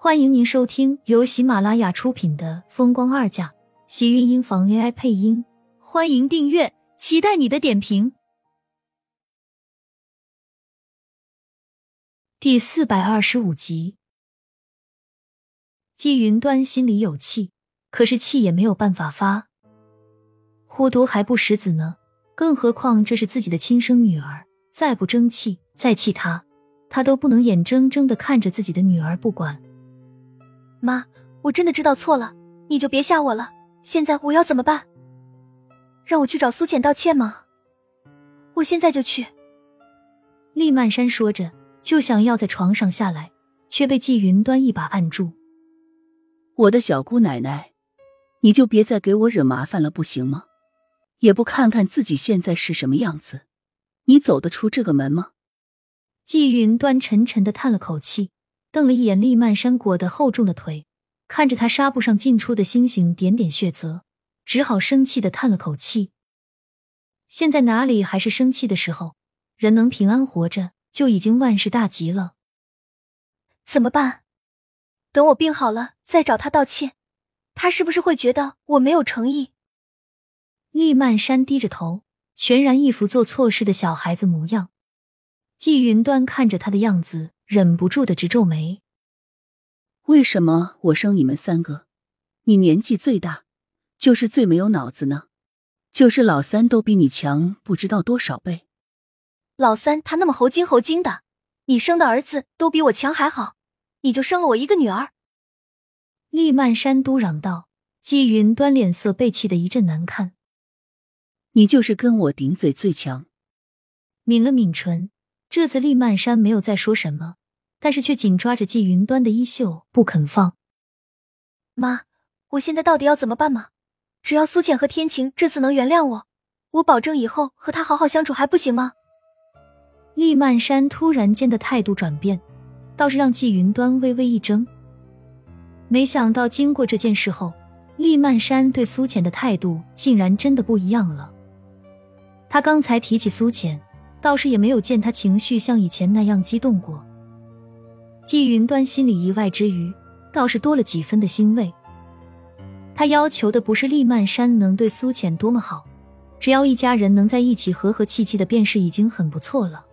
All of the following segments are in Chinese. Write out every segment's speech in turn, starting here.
欢迎您收听由喜马拉雅出品的《风光二嫁》，喜运音房 AI 配音。欢迎订阅，期待你的点评。第四百二十五集，季云端心里有气，可是气也没有办法发。虎毒还不食子呢，更何况这是自己的亲生女儿，再不争气，再气他，他都不能眼睁睁的看着自己的女儿不管。妈，我真的知道错了，你就别吓我了。现在我要怎么办？让我去找苏浅道歉吗？我现在就去。厉曼山说着，就想要在床上下来，却被季云端一把按住。我的小姑奶奶，你就别再给我惹麻烦了，不行吗？也不看看自己现在是什么样子，你走得出这个门吗？季云端沉沉的叹了口气。瞪了一眼厉曼山裹得厚重的腿，看着他纱布上进出的星星点点血泽，只好生气的叹了口气。现在哪里还是生气的时候？人能平安活着就已经万事大吉了。怎么办？等我病好了再找他道歉，他是不是会觉得我没有诚意？厉曼山低着头，全然一副做错事的小孩子模样。季云端看着他的样子。忍不住的直皱眉。为什么我生你们三个，你年纪最大，就是最没有脑子呢？就是老三都比你强，不知道多少倍。老三他那么猴精猴精的，你生的儿子都比我强还好，你就生了我一个女儿。厉曼山嘟嚷道。季云端脸色被气得一阵难看。你就是跟我顶嘴最强。抿了抿唇，这次厉曼山没有再说什么。但是却紧抓着季云端的衣袖不肯放。妈，我现在到底要怎么办吗？只要苏浅和天晴这次能原谅我，我保证以后和他好好相处，还不行吗？厉曼山突然间的态度转变，倒是让季云端微微一怔。没想到经过这件事后，厉曼山对苏浅的态度竟然真的不一样了。他刚才提起苏浅，倒是也没有见他情绪像以前那样激动过。季云端心里意外之余，倒是多了几分的欣慰。他要求的不是厉曼山能对苏浅多么好，只要一家人能在一起和和气气的，便是已经很不错了。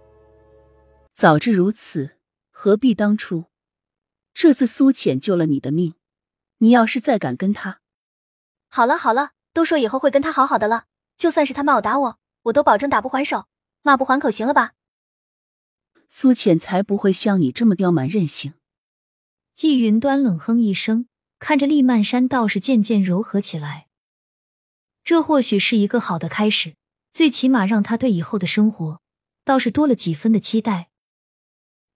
早知如此，何必当初？这次苏浅救了你的命，你要是再敢跟他……好了好了，都说以后会跟他好好的了，就算是他骂我打我，我都保证打不还手，骂不还口，行了吧？苏浅才不会像你这么刁蛮任性。季云端冷哼一声，看着厉曼山，倒是渐渐柔和起来。这或许是一个好的开始，最起码让他对以后的生活倒是多了几分的期待。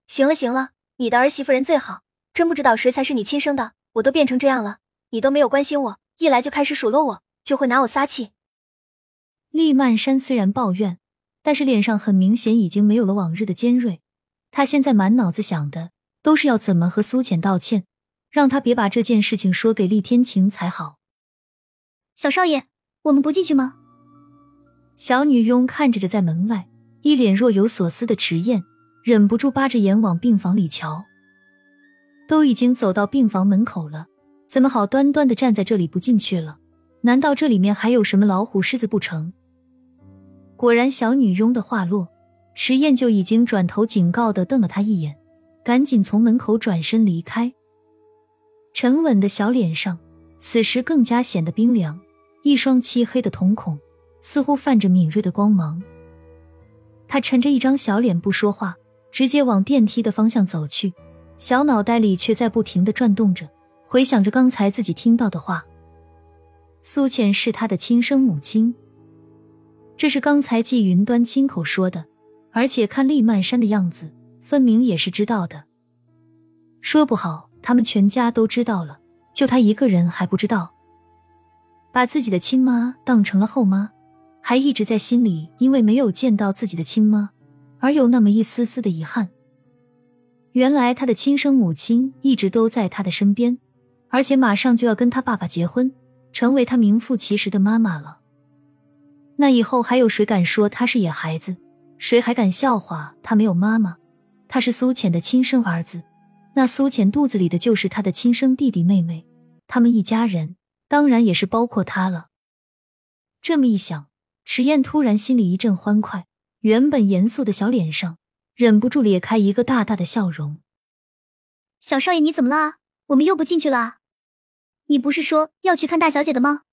行了行了，你的儿媳妇人最好，真不知道谁才是你亲生的。我都变成这样了，你都没有关心我，一来就开始数落我，就会拿我撒气。厉曼山虽然抱怨。但是脸上很明显已经没有了往日的尖锐，他现在满脑子想的都是要怎么和苏浅道歉，让他别把这件事情说给厉天晴才好。小少爷，我们不进去吗？小女佣看着着在门外，一脸若有所思的迟燕，忍不住扒着眼往病房里瞧。都已经走到病房门口了，怎么好端端的站在这里不进去了？难道这里面还有什么老虎狮子不成？果然，小女佣的话落，迟燕就已经转头警告的瞪了他一眼，赶紧从门口转身离开。沉稳的小脸上，此时更加显得冰凉，一双漆黑的瞳孔似乎泛着敏锐的光芒。他沉着一张小脸不说话，直接往电梯的方向走去，小脑袋里却在不停的转动着，回想着刚才自己听到的话。苏浅是他的亲生母亲。这是刚才季云端亲口说的，而且看厉曼山的样子，分明也是知道的。说不好，他们全家都知道了，就他一个人还不知道。把自己的亲妈当成了后妈，还一直在心里因为没有见到自己的亲妈而有那么一丝丝的遗憾。原来他的亲生母亲一直都在他的身边，而且马上就要跟他爸爸结婚，成为他名副其实的妈妈了。那以后还有谁敢说他是野孩子？谁还敢笑话他没有妈妈？他是苏浅的亲生儿子，那苏浅肚子里的就是他的亲生弟弟妹妹，他们一家人，当然也是包括他了。这么一想，迟燕突然心里一阵欢快，原本严肃的小脸上忍不住咧开一个大大的笑容。小少爷，你怎么了？我们又不进去了？你不是说要去看大小姐的吗？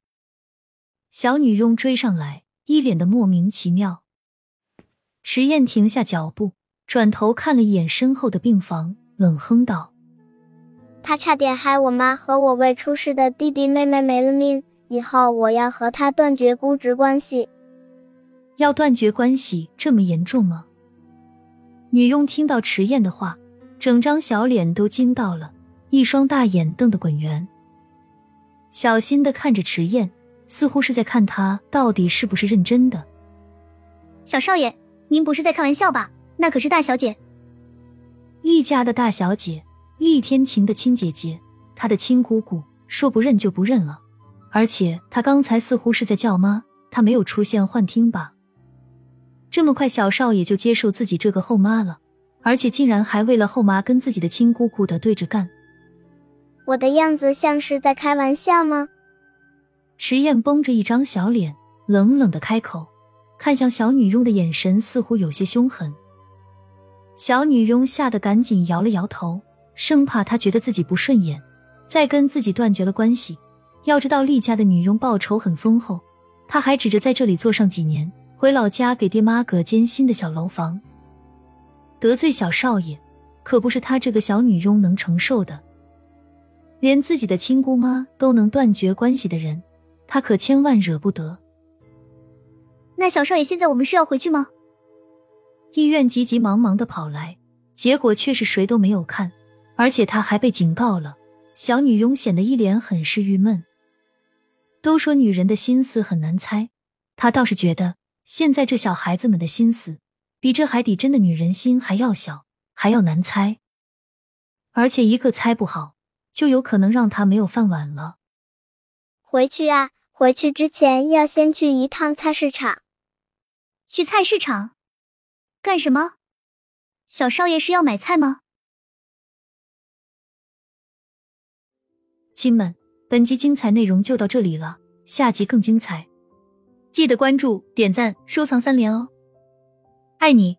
小女佣追上来，一脸的莫名其妙。迟燕停下脚步，转头看了一眼身后的病房，冷哼道：“他差点害我妈和我未出世的弟弟妹妹没了命，以后我要和他断绝姑侄关系。”要断绝关系这么严重吗？女佣听到迟燕的话。整张小脸都惊到了，一双大眼瞪得滚圆，小心的看着迟燕，似乎是在看他到底是不是认真的。小少爷，您不是在开玩笑吧？那可是大小姐，厉家的大小姐，厉天晴的亲姐姐，她的亲姑姑，说不认就不认了。而且她刚才似乎是在叫妈，她没有出现幻听吧？这么快，小少爷就接受自己这个后妈了？而且竟然还为了后妈跟自己的亲姑姑的对着干，我的样子像是在开玩笑吗？迟燕绷着一张小脸，冷冷的开口，看向小女佣的眼神似乎有些凶狠。小女佣吓得赶紧摇了摇头，生怕她觉得自己不顺眼，再跟自己断绝了关系。要知道厉家的女佣报酬很丰厚，她还指着在这里做上几年，回老家给爹妈隔间新的小楼房。得罪小少爷，可不是他这个小女佣能承受的。连自己的亲姑妈都能断绝关系的人，他可千万惹不得。那小少爷，现在我们是要回去吗？医院急急忙忙的跑来，结果却是谁都没有看，而且他还被警告了。小女佣显得一脸很是郁闷。都说女人的心思很难猜，她倒是觉得现在这小孩子们的心思。比这海底针的女人心还要小，还要难猜，而且一个猜不好，就有可能让他没有饭碗了。回去啊，回去之前要先去一趟菜市场。去菜市场干什么？小少爷是要买菜吗？亲们，本集精彩内容就到这里了，下集更精彩，记得关注、点赞、收藏三连哦！爱你。